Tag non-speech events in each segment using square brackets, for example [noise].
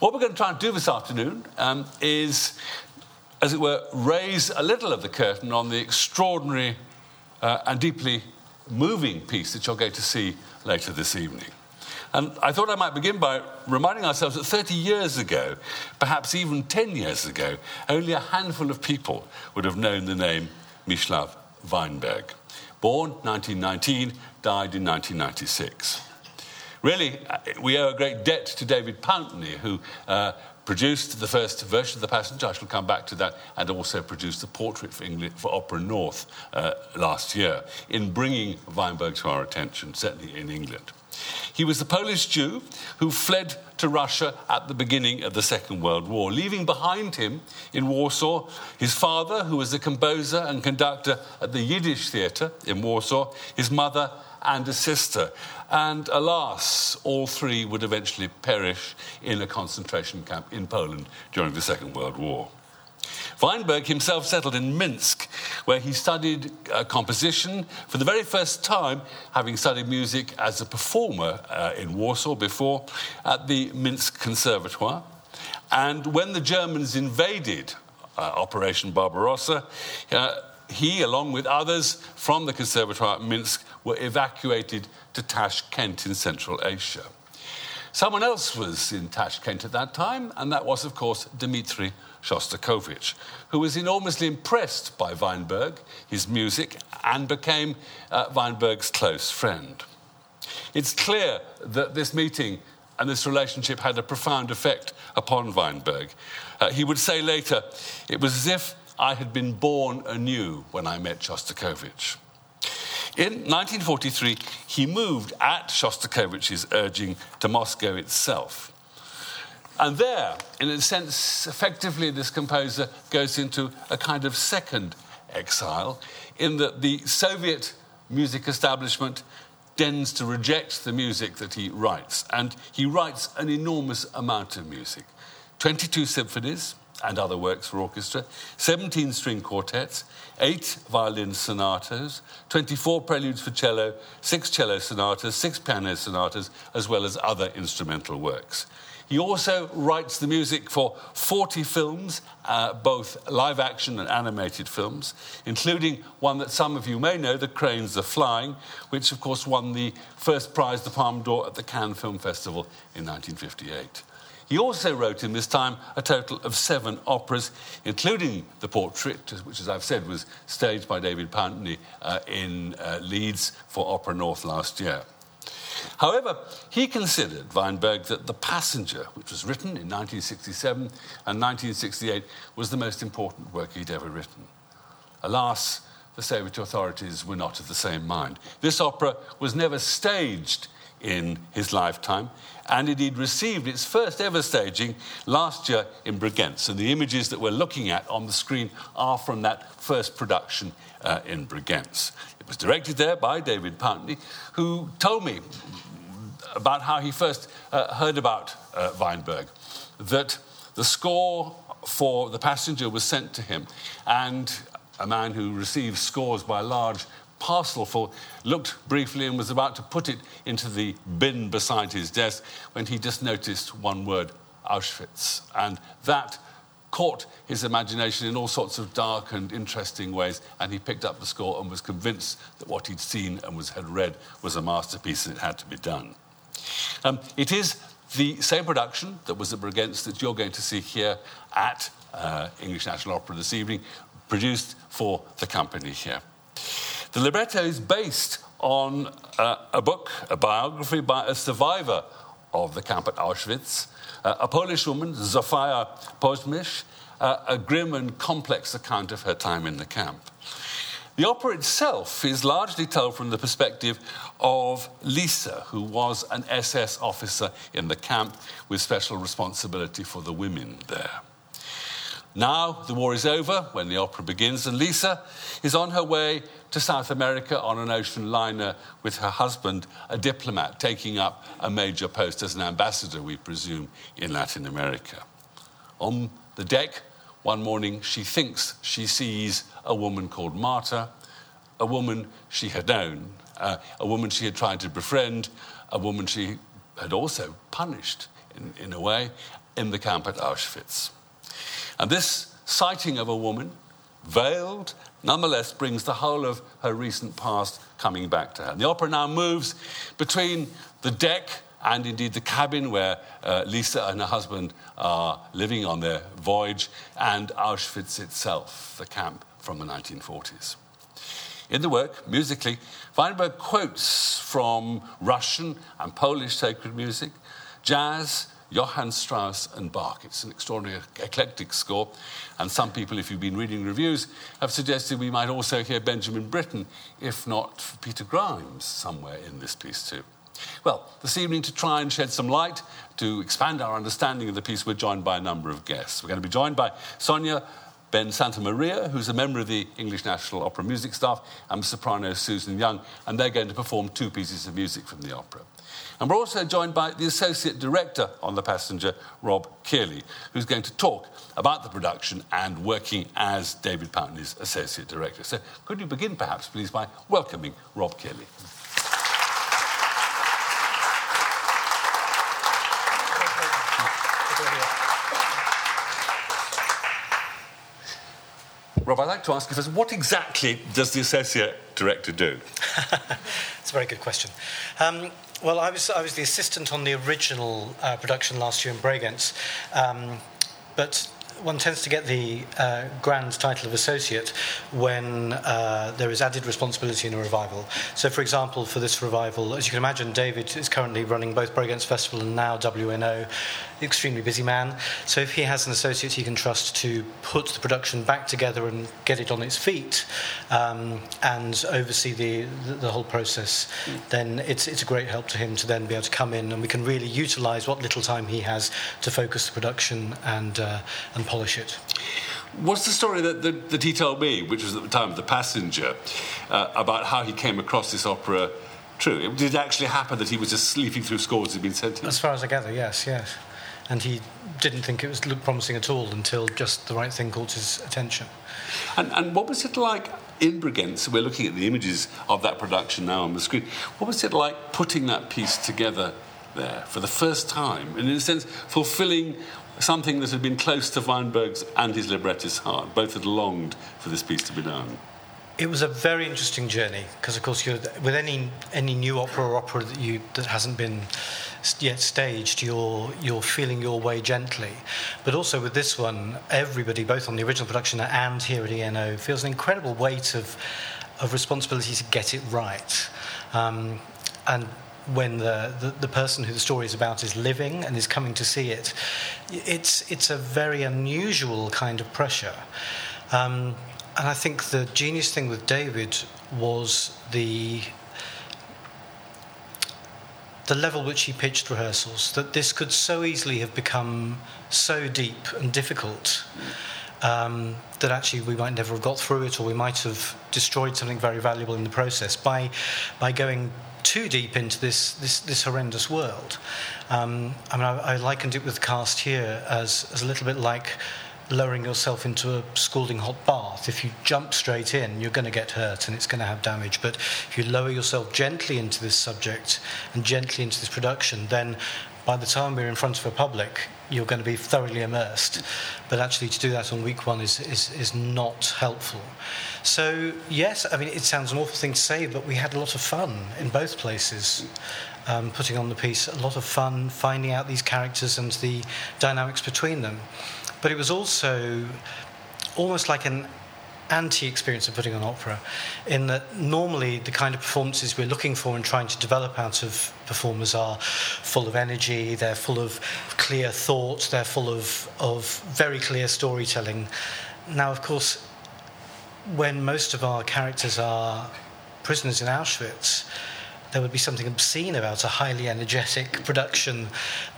What we're going to try and do this afternoon um, is, as it were, raise a little of the curtain on the extraordinary uh, and deeply moving piece that you're going to see later this evening. And I thought I might begin by reminding ourselves that 30 years ago, perhaps even 10 years ago, only a handful of people would have known the name Mieczysław Weinberg. Born 1919, died in 1996. Really, uh, we owe a great debt to David Pountney, who uh, produced the first version of The Passenger. I shall come back to that, and also produced the portrait for, for Opera North uh, last year, in bringing Weinberg to our attention, certainly in England. He was a Polish Jew who fled to Russia at the beginning of the Second World War, leaving behind him in Warsaw his father, who was a composer and conductor at the Yiddish Theatre in Warsaw, his mother, and a sister. And alas, all three would eventually perish in a concentration camp in Poland during the Second World War. Weinberg himself settled in Minsk, where he studied uh, composition for the very first time, having studied music as a performer uh, in Warsaw before at the Minsk Conservatoire. And when the Germans invaded uh, Operation Barbarossa, uh, he, along with others from the Conservatoire at Minsk, were evacuated to Tashkent in Central Asia. Someone else was in Tashkent at that time, and that was, of course, Dmitri Shostakovich, who was enormously impressed by Weinberg, his music, and became uh, Weinberg's close friend. It's clear that this meeting and this relationship had a profound effect upon Weinberg. Uh, he would say later, it was as if I had been born anew when I met Shostakovich. In 1943, he moved at Shostakovich's urging to Moscow itself. And there, in a sense, effectively, this composer goes into a kind of second exile, in that the Soviet music establishment tends to reject the music that he writes. And he writes an enormous amount of music 22 symphonies and other works for orchestra, 17 string quartets, 8 violin sonatas, 24 preludes for cello, 6 cello sonatas, 6 piano sonatas, as well as other instrumental works. He also writes the music for 40 films, uh, both live action and animated films, including one that some of you may know, The Cranes Are Flying, which of course won the first prize, the Palme d'Or, at the Cannes Film Festival in 1958. He also wrote in this time a total of seven operas, including The Portrait, which, as I've said, was staged by David Pountney uh, in uh, Leeds for Opera North last year. However, he considered, Weinberg, that The Passenger, which was written in 1967 and 1968, was the most important work he'd ever written. Alas, the Soviet authorities were not of the same mind. This opera was never staged in his lifetime, and indeed received its first ever staging last year in Bregenz. And the images that we're looking at on the screen are from that first production uh, in Bregenz It was directed there by David Pountney, who told me about how he first uh, heard about uh, Weinberg, that the score for The Passenger was sent to him, and a man who receives scores by a large parcelful looked briefly and was about to put it into the bin beside his desk when he just noticed one word Auschwitz. And that caught his imagination in all sorts of dark and interesting ways, and he picked up the score and was convinced that what he'd seen and was, had read was a masterpiece and it had to be done. Um, it is the same production that was at Bregenz that you're going to see here at uh, English National Opera this evening, produced for the company here. The libretto is based on uh, a book, a biography by a survivor of the camp at Auschwitz, uh, a Polish woman, Zofia Posmysz, uh, a grim and complex account of her time in the camp. The opera itself is largely told from the perspective of Lisa, who was an SS officer in the camp with special responsibility for the women there. Now the war is over when the opera begins, and Lisa is on her way to South America on an ocean liner with her husband, a diplomat, taking up a major post as an ambassador, we presume, in Latin America. On the deck, one morning, she thinks she sees a woman called Marta, a woman she had known, uh, a woman she had tried to befriend, a woman she had also punished in, in a way, in the camp at Auschwitz. And this sighting of a woman, veiled, nonetheless brings the whole of her recent past coming back to her. And the opera now moves between the deck and indeed the cabin where uh, Lisa and her husband are living on their voyage, and Auschwitz itself, the camp from the 1940s. In the work, musically, Weinberg quotes from Russian and Polish sacred music, jazz, Johann Strauss, and Bach. It's an extraordinary eclectic score, and some people, if you've been reading reviews, have suggested we might also hear Benjamin Britten, if not Peter Grimes, somewhere in this piece too. Well, this evening, to try and shed some light, to expand our understanding of the piece, we're joined by a number of guests. We're going to be joined by Sonia Ben Santa Maria, who's a member of the English National Opera music staff, and soprano Susan Young, and they're going to perform two pieces of music from the opera. And we're also joined by the Associate Director on The Passenger, Rob Kearley, who's going to talk about the production and working as David Pountney's Associate Director. So, could you begin perhaps, please, by welcoming Rob Kearley? Rob, I'd like to ask you first, what exactly does the Associate Director do? [laughs] it's a very good question. Um, well, I was, I was the assistant on the original uh, production last year in Bregenz, um, but one tends to get the uh, grand title of associate when uh, there is added responsibility in a revival. So, for example, for this revival, as you can imagine, David is currently running both Bregenz Festival and now WNO, extremely busy man. So, if he has an associate he can trust to put the production back together and get it on its feet um, and oversee the, the, the whole process, then it's, it's a great help to him to then be able to come in and we can really utilize what little time he has to focus the production and, uh, and polish it. What's the story that, that, that, he told me, which was at the time of The Passenger, uh, about how he came across this opera true? Did it did actually happen that he was just sleeping through scores he'd been sent to? As far as I gather, yes, yes. And he didn't think it was looked promising at all until just the right thing caught his attention. And, and what was it like in Bregenz? We're looking at the images of that production now on the screen. What was it like putting that piece together there for the first time, and in a sense, fulfilling something that had been close to Weinberg's and his librettist's heart. Both had longed for this piece to be done. It was a very interesting journey because, of course, with any any new opera or opera that you that hasn't been yet staged, you're you're feeling your way gently. But also with this one, everybody, both on the original production and here at ENO, feels an incredible weight of of responsibility to get it right. Um, and when the, the, the, person who the story is about is living and is coming to see it, it's, it's a very unusual kind of pressure. Um, and I think the genius thing with David was the the level which he pitched rehearsals, that this could so easily have become so deep and difficult um, that actually we might never have got through it or we might have destroyed something very valuable in the process by, by going too deep into this, this, this horrendous world. Um, I mean, I, I, likened it with cast here as, as a little bit like lowering yourself into a scalding hot bath. If you jump straight in, you're going to get hurt and it's going to have damage. But if you lower yourself gently into this subject and gently into this production, then by the time we're in front of a public, you're going to be thoroughly immersed. But actually, to do that on week one is, is, is not helpful. So, yes, I mean, it sounds an awful thing to say, but we had a lot of fun in both places. Um, putting on the piece, a lot of fun finding out these characters and the dynamics between them. But it was also almost like an anti experience of putting on opera, in that normally the kind of performances we're looking for and trying to develop out of performers are full of energy, they're full of clear thought, they're full of, of very clear storytelling. Now, of course, when most of our characters are prisoners in Auschwitz, there would be something obscene about a highly energetic production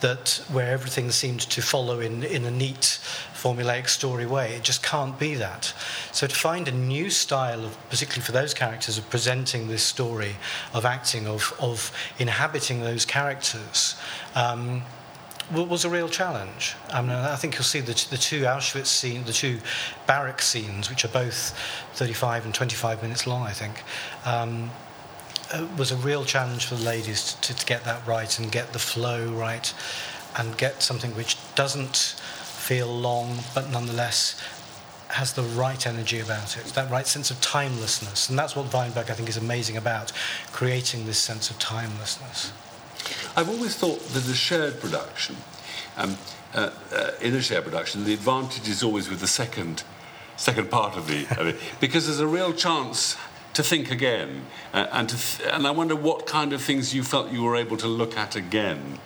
that where everything seemed to follow in, in a neat formulaic story way. It just can't be that. So to find a new style of, particularly for those characters, of presenting this story, of acting, of, of inhabiting those characters, um, was a real challenge. I, mean, I think you'll see the, the two Auschwitz scenes, the two barrack scenes, which are both 35 and 25 minutes long, I think. Um, uh, was a real challenge for the ladies to, to, get that right and get the flow right. and get something which doesn't feel long, but nonetheless has the right energy about it, that right sense of timelessness. And that's what Weinberg, I think, is amazing about, creating this sense of timelessness. I've always thought that a shared production, um, uh, uh, in a shared production, the advantage is always with the second, second part of, the, of it, [laughs] because there's a real chance to think again. Uh, and, to th- and I wonder what kind of things you felt you were able to look at again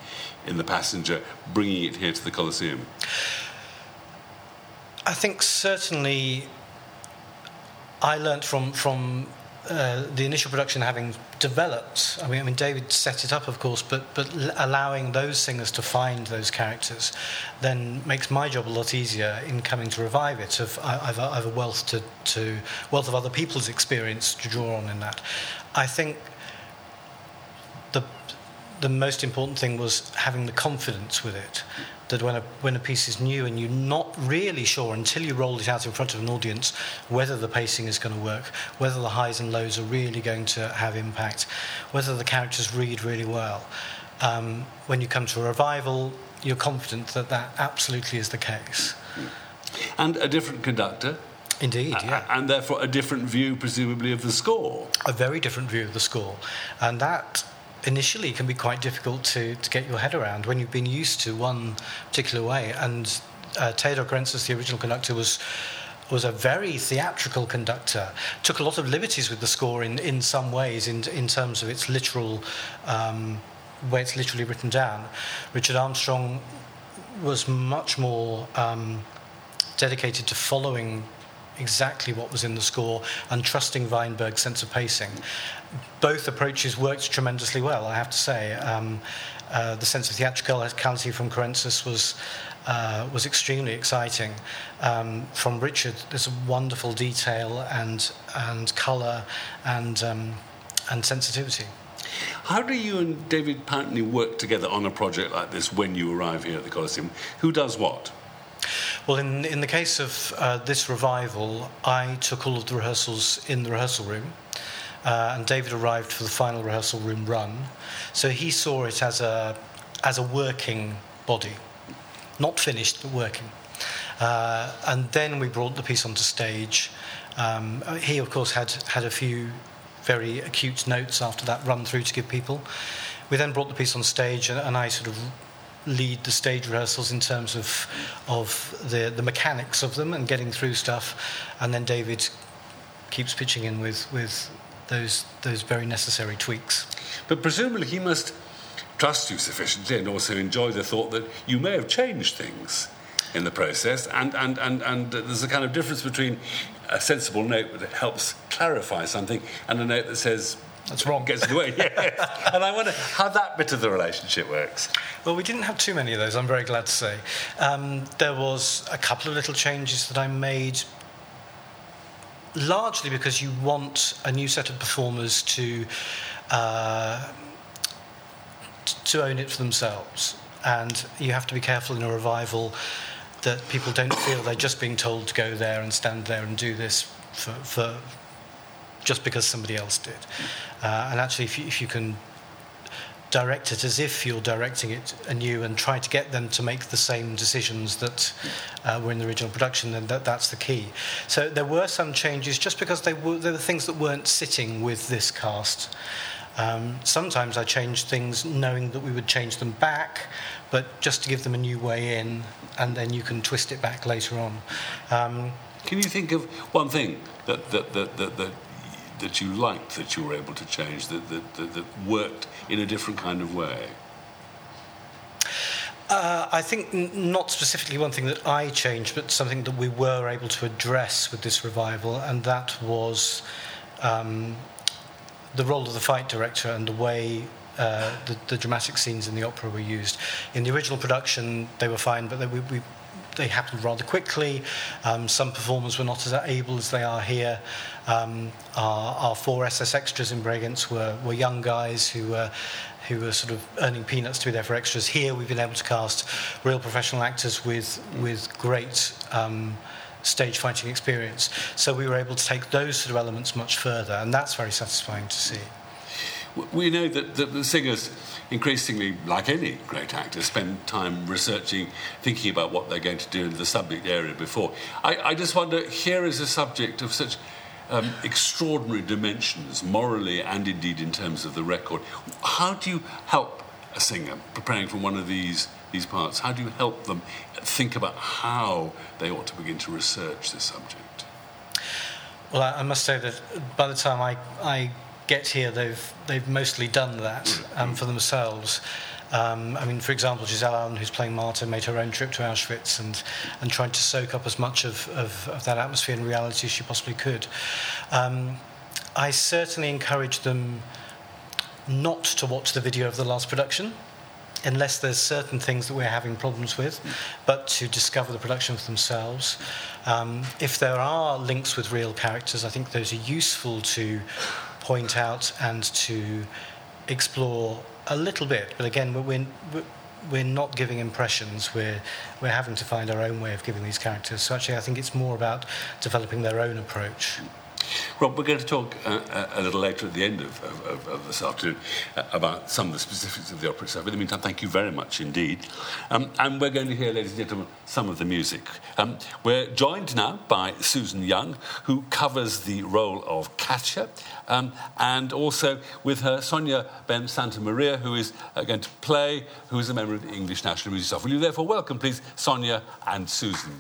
in The Passenger, bringing it here to the Coliseum. I think certainly I learnt from, from uh, the initial production having developed. I mean, I mean, David set it up, of course, but but allowing those singers to find those characters then makes my job a lot easier in coming to revive it. Of I've, I've a wealth to, to wealth of other people's experience to draw on in that. I think the the most important thing was having the confidence with it that when a, when a piece is new and you're not really sure until you roll it out in front of an audience whether the pacing is going to work, whether the highs and lows are really going to have impact, whether the characters read really well. Um, when you come to a revival, you're confident that that absolutely is the case. And a different conductor. Indeed, yeah. And therefore a different view, presumably, of the score. A very different view of the score. And that initially it can be quite difficult to, to get your head around when you've been used to one particular way. And uh, Theodor the original conductor, was was a very theatrical conductor. Took a lot of liberties with the score in, in some ways, in in terms of its literal um, way it's literally written down. Richard Armstrong was much more um, dedicated to following exactly what was in the score and trusting Weinberg's sense of pacing. Both approaches worked tremendously well, I have to say. Um, uh, the sense of theatricality from Currentzis was uh, was extremely exciting. Um, from Richard, there's a wonderful detail and and colour and um, and sensitivity. How do you and David Pountney work together on a project like this when you arrive here at the Coliseum? Who does what? Well, in, in the case of uh, this revival, I took all of the rehearsals in the rehearsal room, uh, and David arrived for the final rehearsal room run. So he saw it as a, as a working body, not finished, but working. Uh, and then we brought the piece onto stage. Um, he, of course, had, had a few very acute notes after that run through to give people. We then brought the piece on stage, and, and I sort of lead the stage rehearsals in terms of of the the mechanics of them and getting through stuff, and then David keeps pitching in with with those those very necessary tweaks. But presumably he must trust you sufficiently and also enjoy the thought that you may have changed things in the process, and and and and there's a kind of difference between a sensible note that helps clarify something and a note that says that's wrong. Gets in the way, [laughs] yeah. and I wonder how that bit of the relationship works. Well, we didn't have too many of those, I'm very glad to say. Um, there was a couple of little changes that I made largely because you want a new set of performers to uh, to own it for themselves, and you have to be careful in a revival that people don't feel they're just being told to go there and stand there and do this for, for just because somebody else did. Uh, and actually, if you, if you can direct it as if you're directing it anew and try to get them to make the same decisions that uh, were in the original production, then that, that's the key. So there were some changes just because they were, they were things that weren't sitting with this cast. Um, sometimes I changed things knowing that we would change them back, but just to give them a new way in, and then you can twist it back later on. Um, can you think of one thing that, that, that, that, that that you liked that you were able to change that, that, that, that worked in a different kind of way? Uh, I think n- not specifically one thing that I changed, but something that we were able to address with this revival, and that was um, the role of the fight director and the way uh, the, the, dramatic scenes in the opera were used. In the original production, they were fine, but they, we, we, they happened rather quickly. Um, some performers were not as able as they are here. Um, our, our, four SS extras in Bregenz were, were young guys who were, who were sort of earning peanuts to be there for extras. Here, we've been able to cast real professional actors with, with great. Um, stage fighting experience. So we were able to take those sort of elements much further, and that's very satisfying to see. We know that, the singers increasingly, like any great actor, spend time researching, thinking about what they're going to do in the subject area before. I, I just wonder here is a subject of such um, extraordinary dimensions, morally and indeed in terms of the record. How do you help a singer preparing for one of these, these parts? How do you help them think about how they ought to begin to research this subject? Well, I, I must say that by the time I, I get here, they've, they've mostly done that um, for themselves. Um, I mean, for example, Giselle Allen, who's playing Marta, made her own trip to Auschwitz and, and tried to soak up as much of, of, of that atmosphere and reality as she possibly could. Um, I certainly encourage them not to watch the video of the last production unless there's certain things that we're having problems with, but to discover the production for themselves. Um, if there are links with real characters, I think those are useful to point out and to explore a little bit. But again, we're, we're not giving impressions. We're, we're having to find our own way of giving these characters. So actually, I think it's more about developing their own approach. Rob, we're going to talk uh, uh, a little later at the end of, of, of this afternoon uh, about some of the specifics of the opera itself. In the meantime, thank you very much indeed. Um, and we're going to hear, ladies and gentlemen, some of the music. Um, we're joined now by Susan Young, who covers the role of Katya, um, and also with her Sonia Ben Santa Maria, who is uh, going to play, who is a member of the English National Music Staff. Will you therefore welcome, please, Sonia and Susan?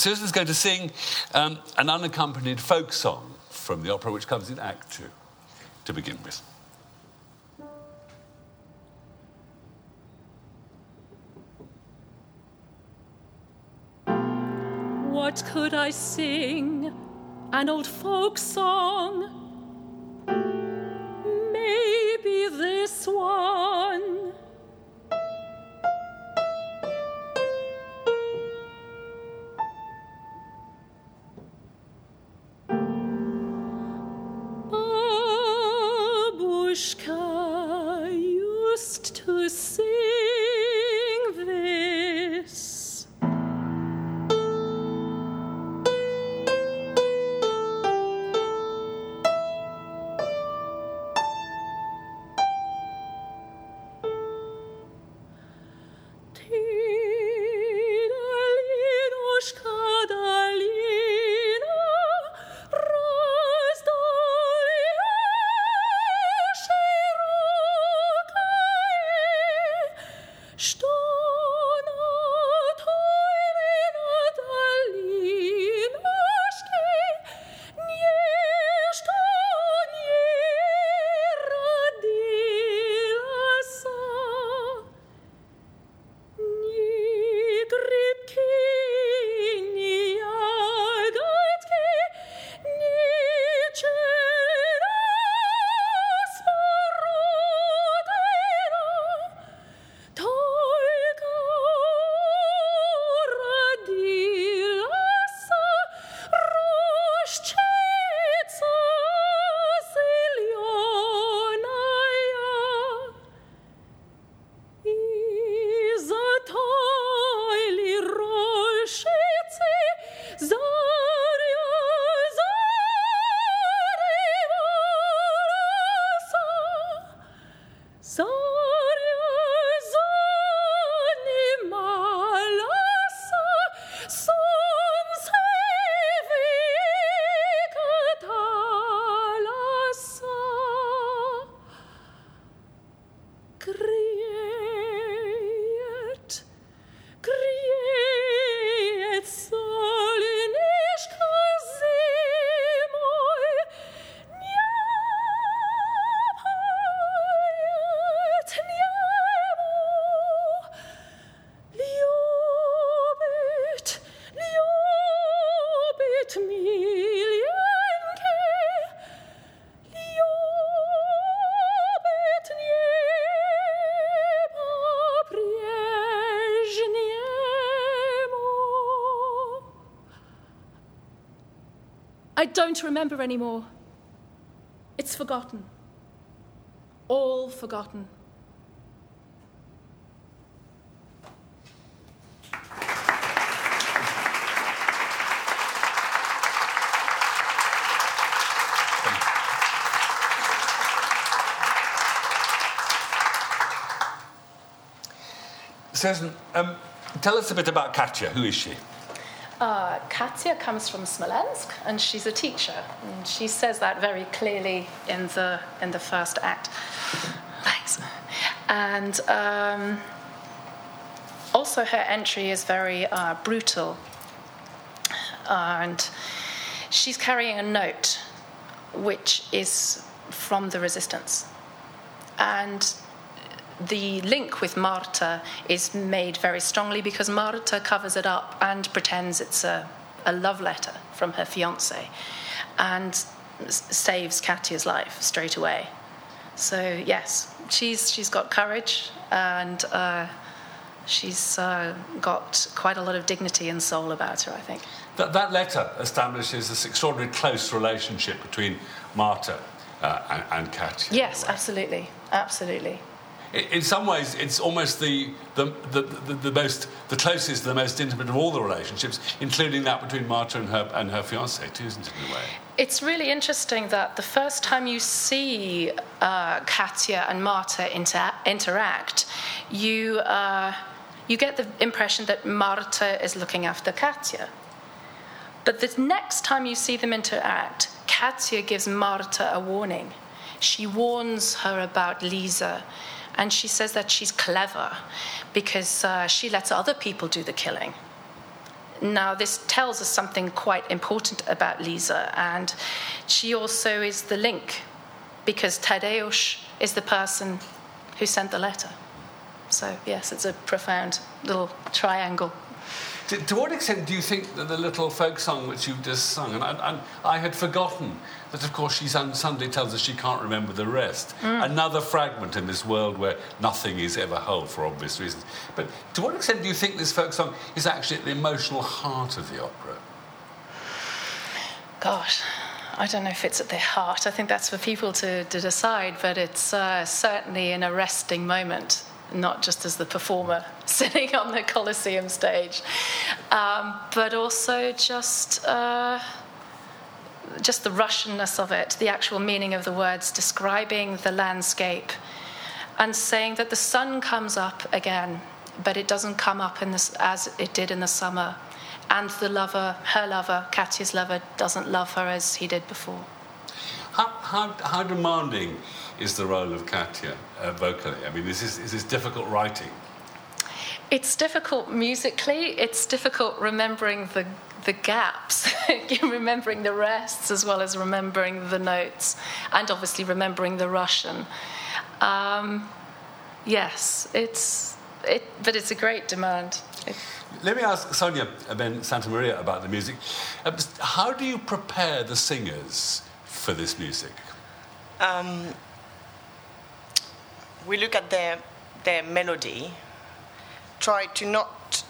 Susan's going to sing um, an unaccompanied folk song from the opera, which comes in Act Two to begin with. What could I sing? An old folk song? Maybe this one. I don't remember anymore. It's forgotten. All forgotten. Susan, um, tell us a bit about Katya. Who is she? Katya comes from Smolensk, and she's a teacher. And she says that very clearly in the in the first act. Thanks. And um, also, her entry is very uh, brutal, and she's carrying a note, which is from the resistance, and the link with Marta is made very strongly because Marta covers it up and pretends it's a, a love letter from her fiance and s- saves Katya's life straight away. So, yes, she's, she's got courage and uh, she's uh, got quite a lot of dignity and soul about her, I think. That, that letter establishes this extraordinarily close relationship between Marta uh, and, and Katya. Yes, absolutely, absolutely. In some ways, it's almost the, the, the, the, the most, the closest, the most intimate of all the relationships, including that between Marta and her, and her fiance, too, isn't it, in a way? It's really interesting that the first time you see uh, Katya and Marta inter- interact, you, uh, you get the impression that Marta is looking after Katya. But the next time you see them interact, Katya gives Marta a warning. She warns her about Lisa, and she says that she's clever because uh, she lets other people do the killing. Now, this tells us something quite important about Lisa, and she also is the link because Tadeusz is the person who sent the letter. So, yes, it's a profound little triangle. To, to what extent do you think that the little folk song which you've just sung, and, I- and I had forgotten that, of course, she suddenly tells us she can't remember the rest. Another fragment in this world where nothing is ever whole for obvious reasons. But to what extent do you think this folk song is actually at the emotional heart of the opera? Gosh, I don't know if it's at the heart. I think that's for people to, to decide, but it's uh, certainly an arresting moment, not just as the performer [laughs] sitting on the Coliseum stage, um, but also just. Uh, just the Russianness of it, the actual meaning of the words, describing the landscape, and saying that the sun comes up again, but it doesn't come up in this, as it did in the summer. And the lover, her lover, Katya's lover, doesn't love her as he did before. How, how, how demanding is the role of Katya uh, vocally? I mean, is this, is this difficult writing? It's difficult musically, it's difficult remembering the, the gaps, [laughs] remembering the rests as well as remembering the notes, and obviously remembering the Russian. Um, yes, it's, it, but it's a great demand. It, Let me ask Sonia Ben Santa Maria about the music. Uh, How do you prepare the singers for this music? Um, we look at their their melody, try to not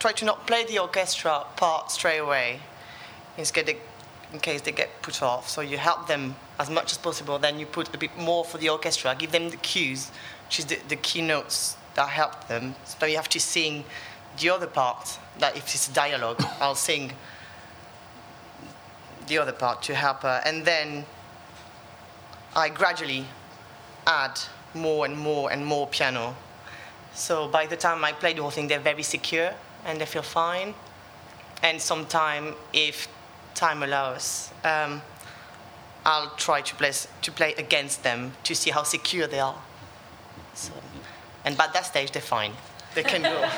try to not play the orchestra part straight away, instead they, in case they get put off. So you help them as much as possible. Then you put a bit more for the orchestra, give them the cues, which is the, the key notes that help them. So you have to sing the other part. That if it's dialogue, [coughs] I'll sing the other part to help her, and then I gradually add more and more and more piano. So by the time I play the whole thing, they're very secure and they feel fine. And sometime, if time allows, um, I'll try to play, to play against them to see how secure they are. So, and by that stage, they're fine. They can go.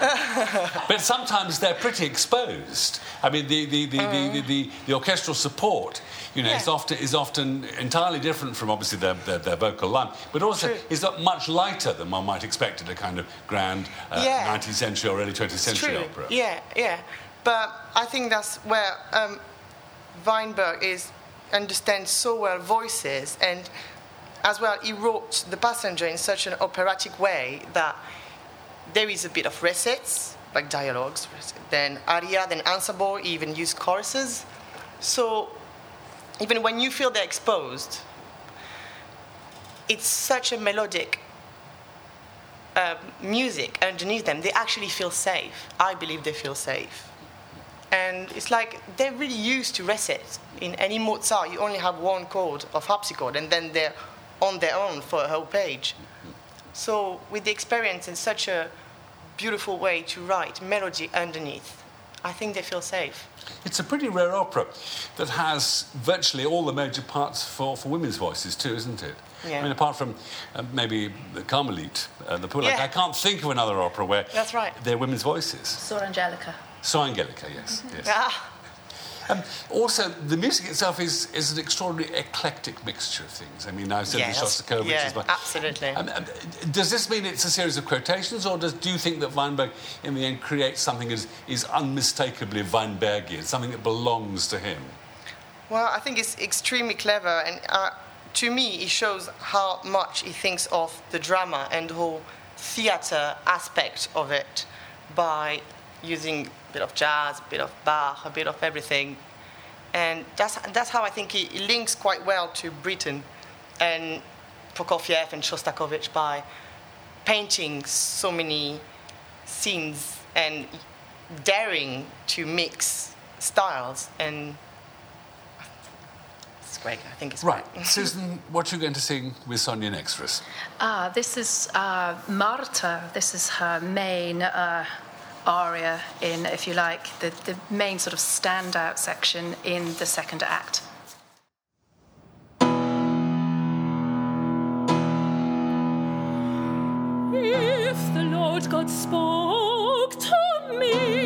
[laughs] But sometimes they're pretty exposed. I mean, the, the, the, the, the, the, the orchestral support, you know, is, often, is often entirely different from obviously their, their, their vocal line, but also True. is not much lighter than one might expect at a kind of grand uh, Yeah. 19th century or early 20th century True. opera. Yeah, yeah. But I think that's where um, Weinberg is understands so well voices, and as well, he wrote The Passenger in such an operatic way that there is a bit of recits, like dialogues, then aria, then ensemble, even use choruses. So even when you feel they're exposed, it's such a melodic uh, music underneath them, they actually feel safe. I believe they feel safe. And it's like they're really used to recit. In any Mozart, you only have one chord of harpsichord, and then they're on their own for a whole page. So, with the experience in such a beautiful way to write melody underneath, I think they feel safe. It's a pretty rare opera that has virtually all the major parts for, for women's voices too, isn't it? Yeah. I mean, apart from uh, maybe the Carmelite, uh, the poor, Yeah. I can't think of another opera where That's right. they're women's voices. Suor Angelica. So Angelica, yes, yes. Ah, Um, also, the music itself is, is an extraordinarily eclectic mixture of things. I mean, I've said yes. the Shostakovich yeah, as well. absolutely. Um, um, does this mean it's a series of quotations, or does, do you think that Weinberg, in the end, creates something that is, is unmistakably Weinbergian, something that belongs to him? Well, I think it's extremely clever, and uh, to me, it shows how much he thinks of the drama and the whole theatre aspect of it by using a bit of jazz, a bit of Bach, a bit of everything. And that's, that's how I think he, he links quite well to Britten and Prokofiev and Shostakovich by painting so many scenes and daring to mix styles and it's great. I think it's Right. great. [laughs] Susan, what are you going to sing with Sonia next for us? Ah, this is uh, Marta. This is her main uh, aria in, if you like, the, the main sort of standout section in the second act. If the Lord God spoke to me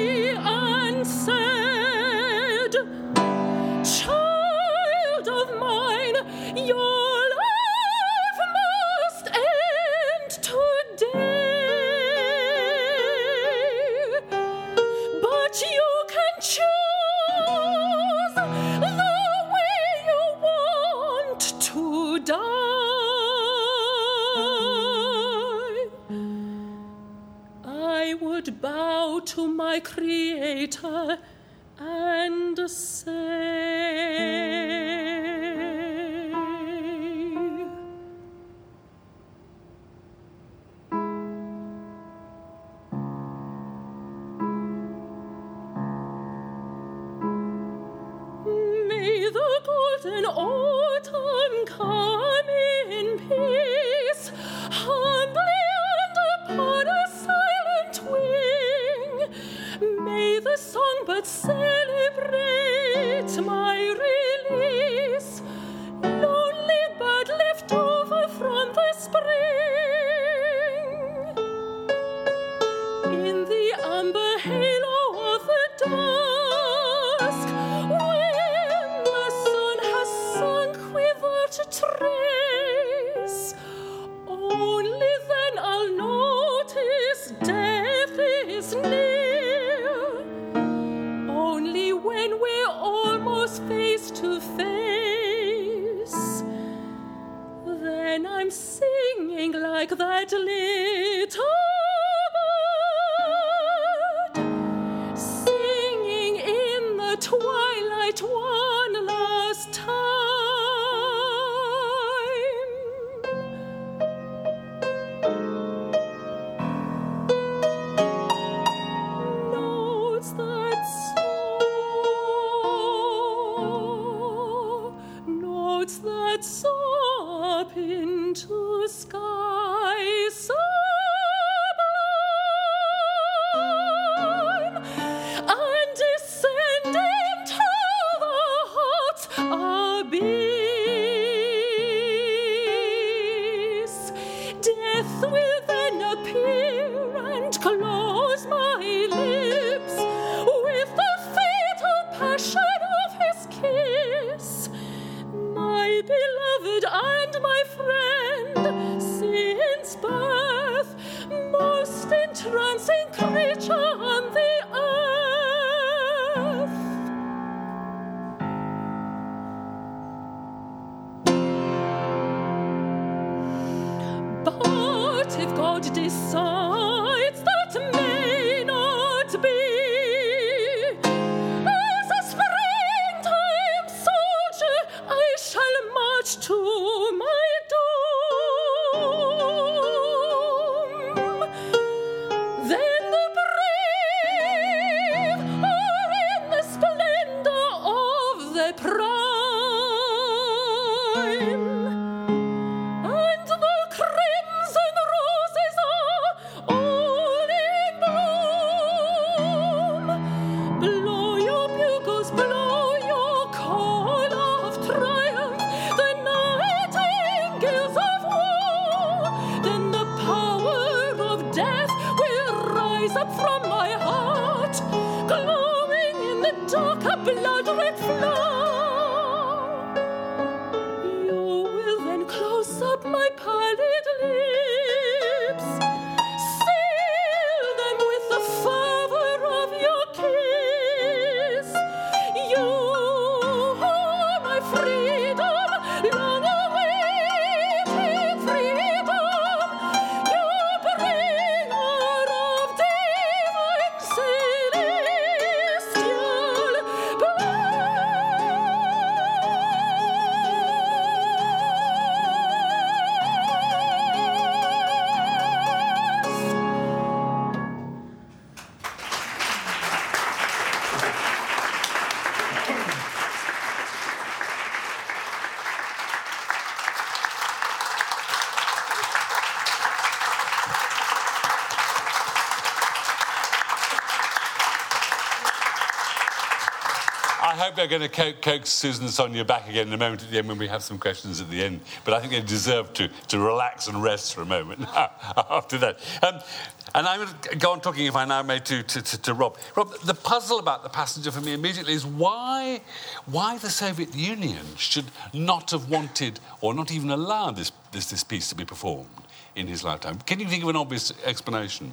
Creator But if God decides hope they're going to co- coax Susan and Sonia back again in a moment at the end when we have some questions at the end. But I think they deserve to, to relax and rest for a moment [laughs] after that. Um, and I'm going to go on talking, if I now may, to, to, to, to, Rob. Rob, the puzzle about the passenger for me immediately is why, why the Soviet Union should not have wanted or not even allowed this, this, this piece to be performed in his lifetime. Can you think of an obvious explanation?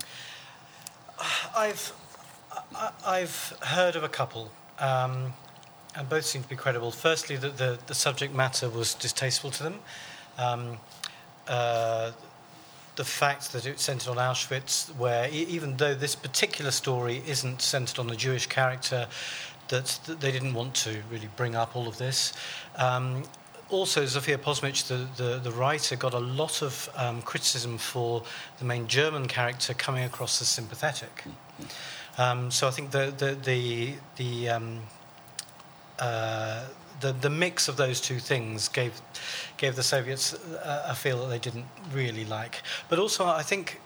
I've, I've heard of a couple. Um, and both seem to be credible. Firstly, that the, the subject matter was distasteful to them. Um, uh, the fact that it centered on Auschwitz, where e- even though this particular story isn't centered on a Jewish character, that, that they didn't want to really bring up all of this. Um, also, Zofia Posmysz, the, the, the, writer, got a lot of um, criticism for the main German character coming across as sympathetic. Um, so I think the the the, the um, uh, the, the mix of those two things gave gave the Soviets a, a, feel that they didn't really like. But also, I think.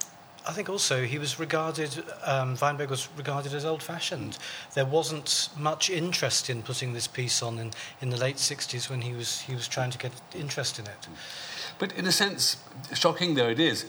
I think also he was regarded, um, Weinberg was regarded as old fashioned. There wasn't much interest in putting this piece on in, in the late 60s when he was, he was trying to get interest in it. But in a sense, shocking though it is,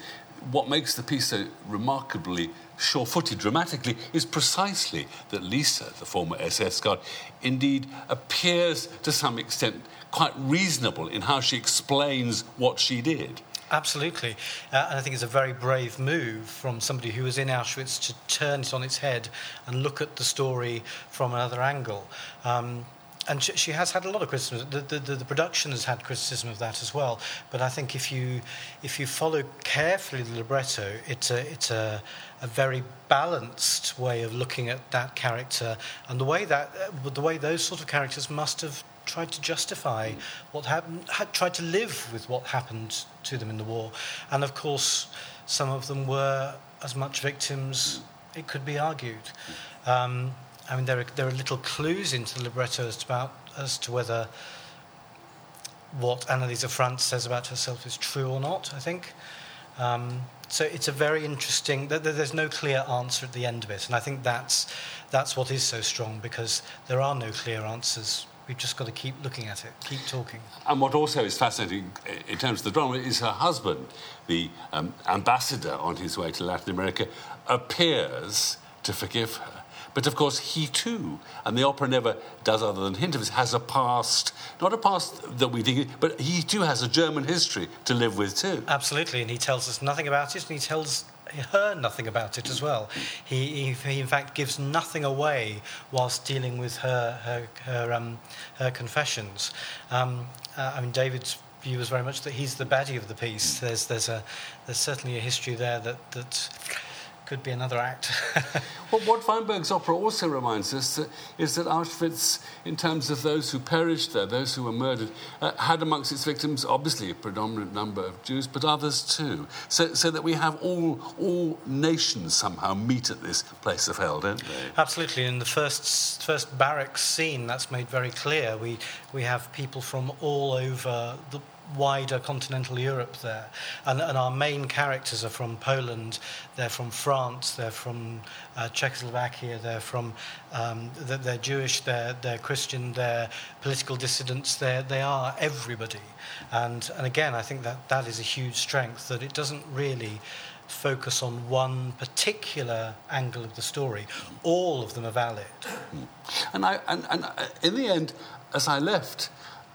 what makes the piece so remarkably sure footed dramatically is precisely that Lisa, the former SS guard, indeed appears to some extent quite reasonable in how she explains what she did. Absolutely. Uh, and I think it's a very brave move from somebody who was in Auschwitz to turn it on its head and look at the story from another angle. Um, and she, she, has had a lot of criticism. The, the, the, the, production has had criticism of that as well. But I think if you if you follow carefully the libretto, it's a it's a, a very balanced way of looking at that character and the way that uh, the way those sort of characters must have tried to justify what happened, had tried to live with what happened to them in the war, and of course, some of them were as much victims. It could be argued. Um, I mean, there are, there are little clues into the libretto as to, about, as to whether what Annalisa Franz says about herself is true or not, I think. Um, so it's a very interesting, there's no clear answer at the end of it. And I think that's, that's what is so strong because there are no clear answers. We've just got to keep looking at it, keep talking. And what also is fascinating in terms of the drama is her husband, the um, ambassador on his way to Latin America, appears to forgive her but of course, he too, and the opera never does other than hint of it, has a past, not a past that we think, but he too has a German history to live with too. Absolutely, and he tells us nothing about it, and he tells her nothing about it as well. He, he, he in fact, gives nothing away whilst dealing with her, her, her, um, her confessions. Um, uh, I mean, David's view was very much that he's the baddie of the piece. There's, there's, a, there's certainly a history there that, that could be another act. [laughs] well, what Weinberg's opera also reminds us that, is that Auschwitz, in terms of those who perished there, those who were murdered, uh, had amongst its victims obviously a predominant number of Jews, but others too. So, so that we have all, all nations somehow meet at this place of hell, don't they? Absolutely. In the first, first barracks scene, that's made very clear. We, we have people from all over the wider continental Europe there. And, and, our main characters are from Poland, they're from France, they're from uh, Czechoslovakia, they're from, um, they're, they're, Jewish, they're, they're Christian, they're political dissidents, they're, they are everybody. And, and again, I think that that is a huge strength, that it doesn't really focus on one particular angle of the story. All of them are valid. And, I, and, and uh, in the end, as I left,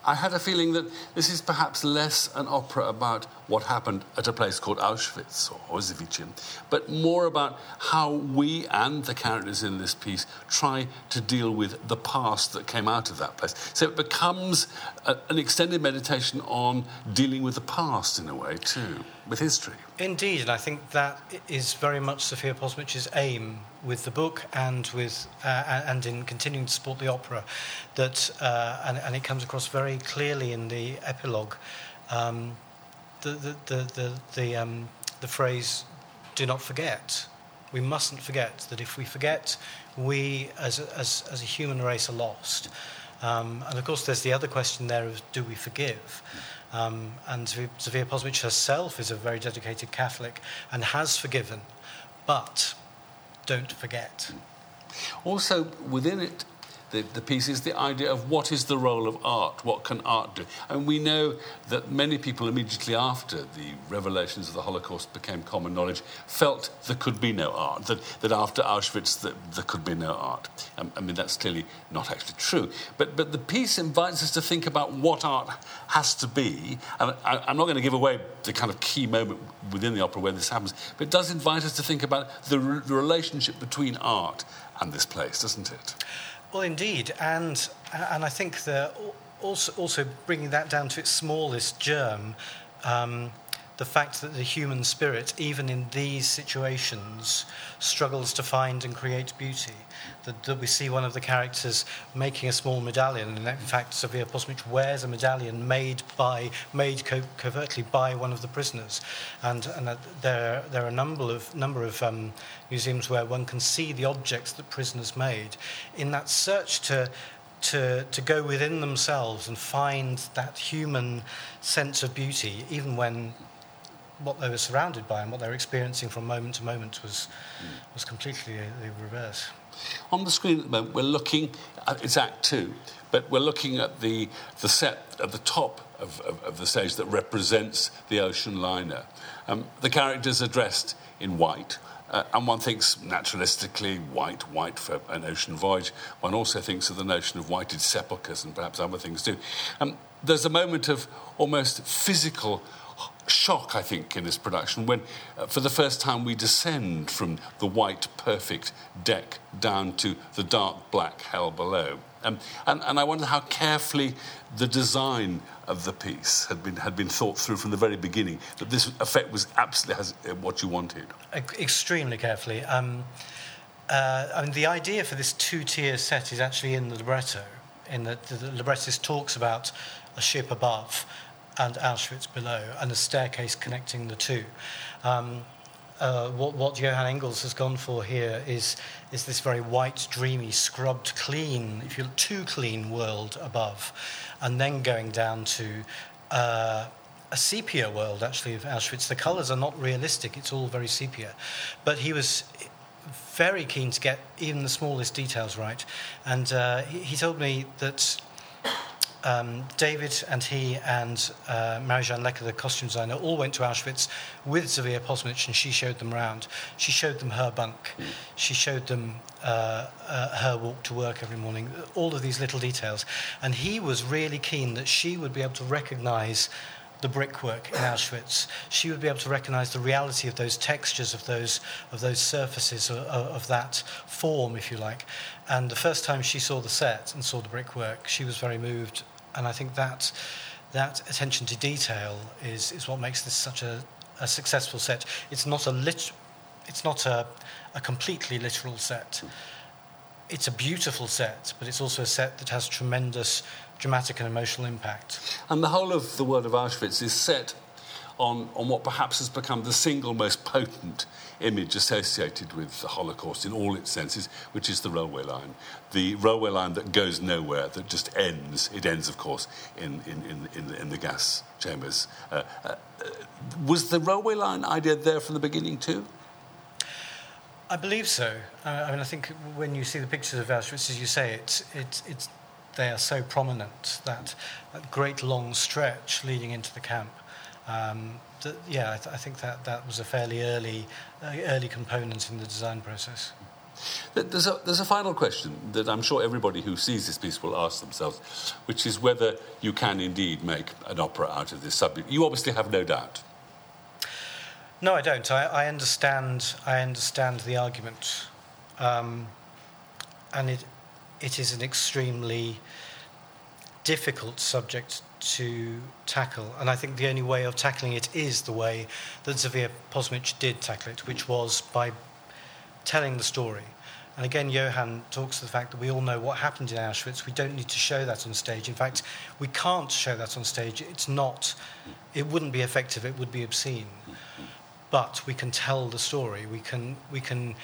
I had a feeling that this is perhaps less an opera about what happened at a place called Auschwitz or Auschwitz, but more about how we and the characters in this piece try to deal with the past that came out of that place. So it becomes a, an extended meditation on dealing with the past in a way, too, with history. Indeed, and I think that is very much Zofia Posmysz's aim with the book and with uh, and in continuing to support the opera. That uh, and, and, it comes across very clearly in the epilogue. Um, the the the the, the, um, the phrase "Do not forget." We mustn't forget that if we forget, we as a, as as a human race are lost. Um, and of course, there's the other question there of do we forgive? Um, and Zofia Posmysz herself is a very dedicated Catholic and has forgiven, but don't forget. Also, within it, the, the piece is the idea of what is the role of art? What can art do? And we know that many people immediately after the revelations of the Holocaust became common knowledge felt there could be no art, that, that after Auschwitz that there could be no art. Um, I mean, that's clearly not actually true. But, but the piece invites us to think about what art has to be. And I, I'm not going to give away the kind of key moment within the opera where this happens, but it does invite us to think about the, the relationship between art and this place, doesn't it? Well, indeed, and and I think that also also bringing that down to its smallest germ, um, the fact that the human spirit, even in these situations, struggles to find and create beauty. That, that we see one of the characters making a small medallion, and in fact, Zofia Posmysz wears a medallion made by made co- covertly by one of the prisoners, and and that there there are a number of number of um, museums where one can see the objects that prisoners made in that search to to, to go within themselves and find that human sense of beauty, even when what they were surrounded by and what they were experiencing from moment to moment was, was completely the reverse. On the screen at the moment, we're looking at it's Act Two, but we're looking at the, the set at the top of, of, of the stage that represents the ocean liner. Um, the characters are dressed in white. Uh, and one thinks naturalistically white, white for an ocean voyage. One also thinks of the notion of whited sepulchres and perhaps other things too. Um, there's a moment of almost physical shock, I think, in this production when, uh, for the first time, we descend from the white, perfect deck down to the dark black hell below. Um, and, and I wonder how carefully the design of the piece had been, had been thought through from the very beginning, that this effect was absolutely has, uh, what you wanted. Extremely carefully. Um, uh, I mean, the idea for this two-tier set is actually in the libretto. In that the, the librettist talks about a ship above and Auschwitz below, and a staircase connecting the two. Um, uh, what, what Johan Engels has gone for here is, is this very white, dreamy, scrubbed, clean, if you will, too clean world above, and then going down to uh, a sepia world, actually, of Auschwitz. The colours are not realistic, it's all very sepia. But he was very keen to get even the smallest details right. And uh, he, he told me that um, David and he and uh, Marie-Jeanne Lecca, the costume designer, all went to Auschwitz with Zofia Posmysz and she showed them around. She showed them her bunk. She showed them uh, uh, her walk to work every morning, all of these little details. And he was really keen that she would be able to recognize the brickwork in Auschwitz. She would be able to recognize the reality of those textures, of those, of those surfaces, of, of that form, if you like. And the first time she saw the set and saw the brickwork, she was very moved and I think that that attention to detail is, is what makes this such a, a successful set. It's not a lit, it's not a, a completely literal set. It's a beautiful set, but it's also a set that has tremendous dramatic and emotional impact. And the whole of the world of Auschwitz is set on, on what perhaps has become the single most potent image associated with the Holocaust in all its senses, which is the railway line. The railway line that goes nowhere, that just ends. It ends, of course, in, in, in, in, the, in the gas chambers. Uh, uh, was the railway line idea there from the beginning too? I believe so. Uh, I mean, I think when you see the pictures of Auschwitz, as you say, it's, it's, it's, they are so prominent, that, that great long stretch leading into the camp. Um, that, yeah, I, th- I think that, that was a fairly early, uh, early component in the design process. There's a, there's a final question that I'm sure everybody who sees this piece will ask themselves, which is whether you can indeed make an opera out of this subject. You obviously have no doubt. No, I don't. I, I understand. I understand the argument, um, and it it is an extremely difficult subject to tackle. And I think the only way of tackling it is the way that Zofia Posmysz did tackle it, which was by telling the story. And again, Johan talks to the fact that we all know what happened in Auschwitz. We don't need to show that on stage. In fact, we can't show that on stage. It's not, it wouldn't be effective, it would be obscene. But we can tell the story. We can, we can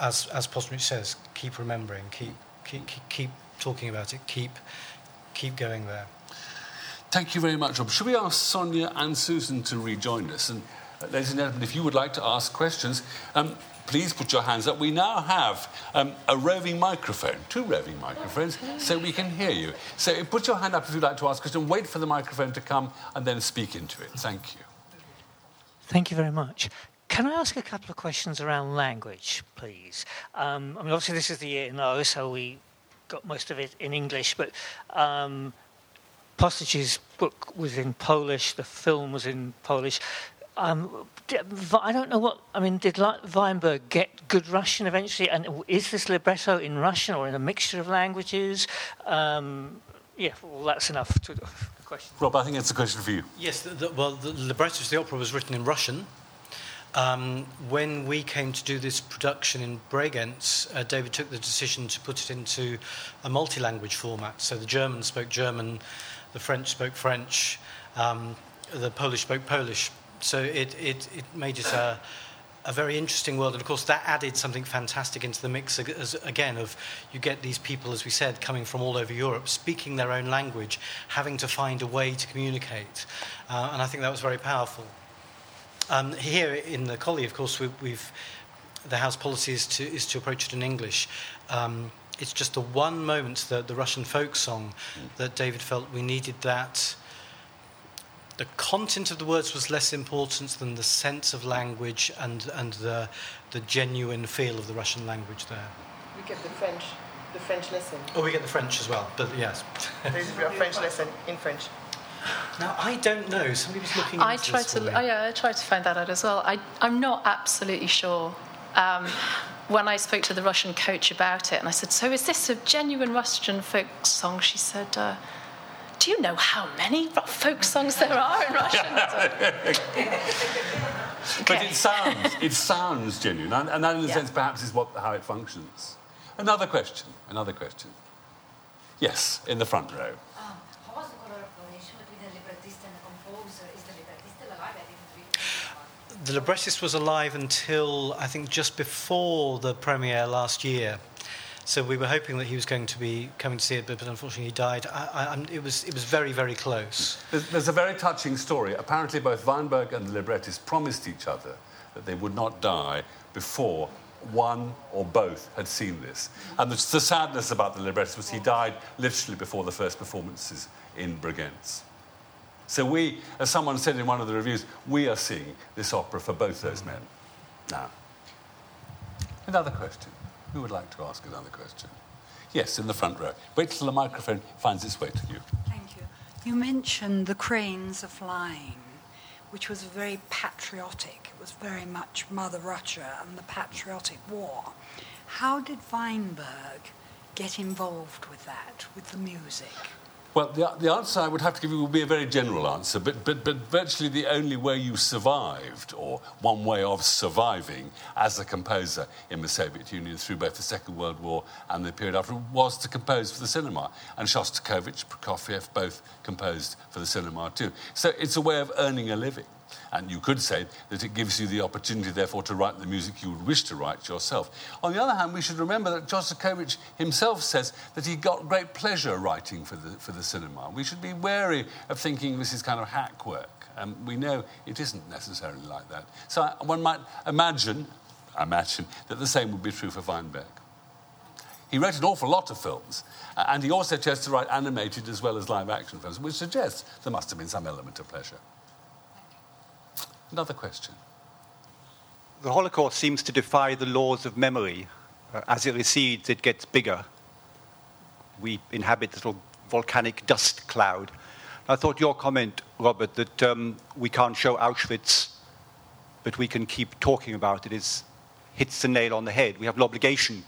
as, as Posmysz says, keep remembering, keep, keep, keep, keep talking about it, keep, keep going there. Thank you very much, Rob. Should we ask Sonia and Susan to rejoin us? And Uh, ladies and gentlemen, if you would like to ask questions, um, please put your hands up. We now have um, a roving microphone, two roving microphones, so we can hear you. So put your hand up if you'd like to ask a question, wait for the microphone to come, and then speak into it. Thank you. Thank you very much. Can I ask a couple of questions around language, please? Um, I mean, obviously, this is the ENO, so we got most of it in English, but um, Posmysz's book was in Polish, the film was in Polish. Um, I don't know what, I mean, did Weinberg get good Russian eventually? And is this libretto in Russian or in a mixture of languages? Um, yeah, well, that's enough to the question. Rob, I think it's a question for you. Yes, the, the, well, the libretto to the opera was written in Russian. Um, when we came to do this production in Bregenz, uh, David took the decision to put it into a multi-language format. So the German spoke German, the French spoke French, um, the Polish spoke Polish. So it, it, it made it a, a very interesting world. And of course, that added something fantastic into the mix as, again of you get these people, as we said, coming from all over Europe, speaking their own language, having to find a way to communicate. Uh, and I think that was very powerful. Um, here in the Collie, of course, we, have the house policy is to, is to approach it in English. Um, it's just the one moment, the, the Russian folk song, that David felt we needed that the content of the words was less important than the sense of language and, and the, the genuine feel of the Russian language there. We get the French, the French lesson. Oh, we get the French as well, but yes. There's a French lesson in French. Now, I don't know. Somebody was looking I tried to, oh, yeah, I tried to find that out as well. I, I'm not absolutely sure. Um, when I spoke to the Russian coach about it, and I said, So is this a genuine Russian folk song? She said, uh, do you know how many folk songs there are in Russian? okay. [laughs] But it sounds, it sounds genuine, and, and that, in a yeah. sense, perhaps is what, how it functions. Another question. Another question. Yes, in the front row. Um, how was the collaboration between the librettist and the composer? Is the librettist still alive? I didn't The librettist was alive until I think just before the premiere last year. So we were hoping that he was going to be coming to see it, but, unfortunately he died. I, I, it, was, it was very, very close. There's, there's a very touching story. Apparently, both Weinberg and the librettist promised each other that they would not die before one or both had seen this. And the, the sadness about the librettist was he died literally before the first performances in Bregenz. So we, as someone said in one of the reviews, we are seeing this opera for both those men. Now, another question. Who would like to ask another question? Yes, in the front row. Wait till the microphone finds its way to you. Thank you. You mentioned the cranes are flying, which was very patriotic. It was very much Mother Russia and the patriotic war. How did Weinberg get involved with that, with the music? Well, the, the answer I would have to give you would be a very general answer, but, but, but virtually the only way you survived, or one way of surviving as a composer in the Soviet Union through both the Second World War and the period after, was to compose for the cinema. And Shostakovich, Prokofiev both composed for the cinema too. So it's a way of earning a living. And you could say that it gives you the opportunity, therefore, to write the music you would wish to write yourself. On the other hand, we should remember that Shostakovich himself says that he got great pleasure writing for the, for the cinema. We should be wary of thinking this is kind of hack work. Um, we know it isn't necessarily like that. So one might imagine, imagine that the same would be true for Weinberg. He wrote an awful lot of films, and he also chose to write animated as well as live action films, which suggests there must have been some element of pleasure. Another question. The Holocaust seems to defy the laws of memory. Uh, as it recedes, it gets bigger. We inhabit this little volcanic dust cloud. I thought your comment, Robert, that um, we can't show Auschwitz, but we can keep talking about it, is hits the nail on the head. We have an obligation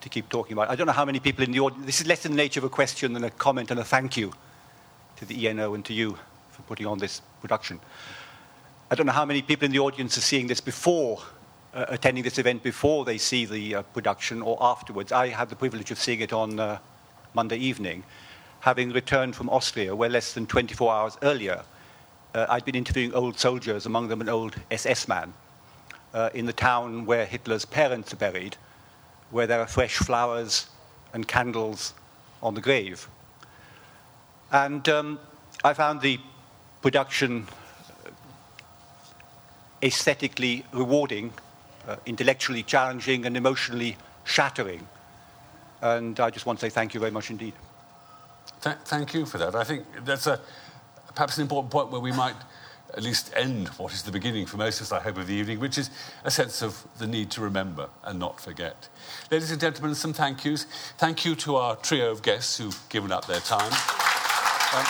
to keep talking about it. I don't know how many people in the audience. This is less in the nature of a question than a comment and a thank you to the ENO and to you for putting on this production. I don't know how many people in the audience are seeing this before, uh, attending this event before they see the uh, production or afterwards. I had the privilege of seeing it on uh, Monday evening, having returned from Austria, where less than 24 hours earlier, uh, I'd been interviewing old soldiers, among them an old SS man, uh, in the town where Hitler's parents are buried, where there are fresh flowers and candles on the grave. And um, I found the production aesthetically rewarding, uh, intellectually challenging, and emotionally shattering. And I just want to say thank you very much indeed. Th- thank you for that. I think that's a, perhaps an important point where we might at least end what is the beginning for most of us, I hope, of the evening, which is a sense of the need to remember and not forget. Ladies and gentlemen, some thank yous. Thank you to our trio of guests who've given up their time. Um,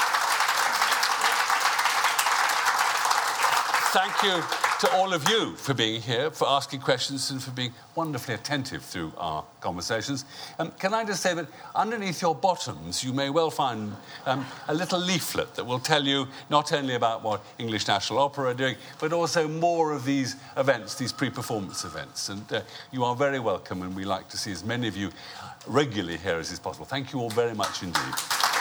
thank you to all of you for being here, for asking questions, and for being wonderfully attentive through our conversations. Um, can I just say that underneath your bottoms, you may well find um, a little leaflet that will tell you not only about what English National Opera are doing, but also more of these events, these pre performance events. And uh, you are very welcome, and we like to see as many of you regularly here as is possible. Thank you all very much indeed.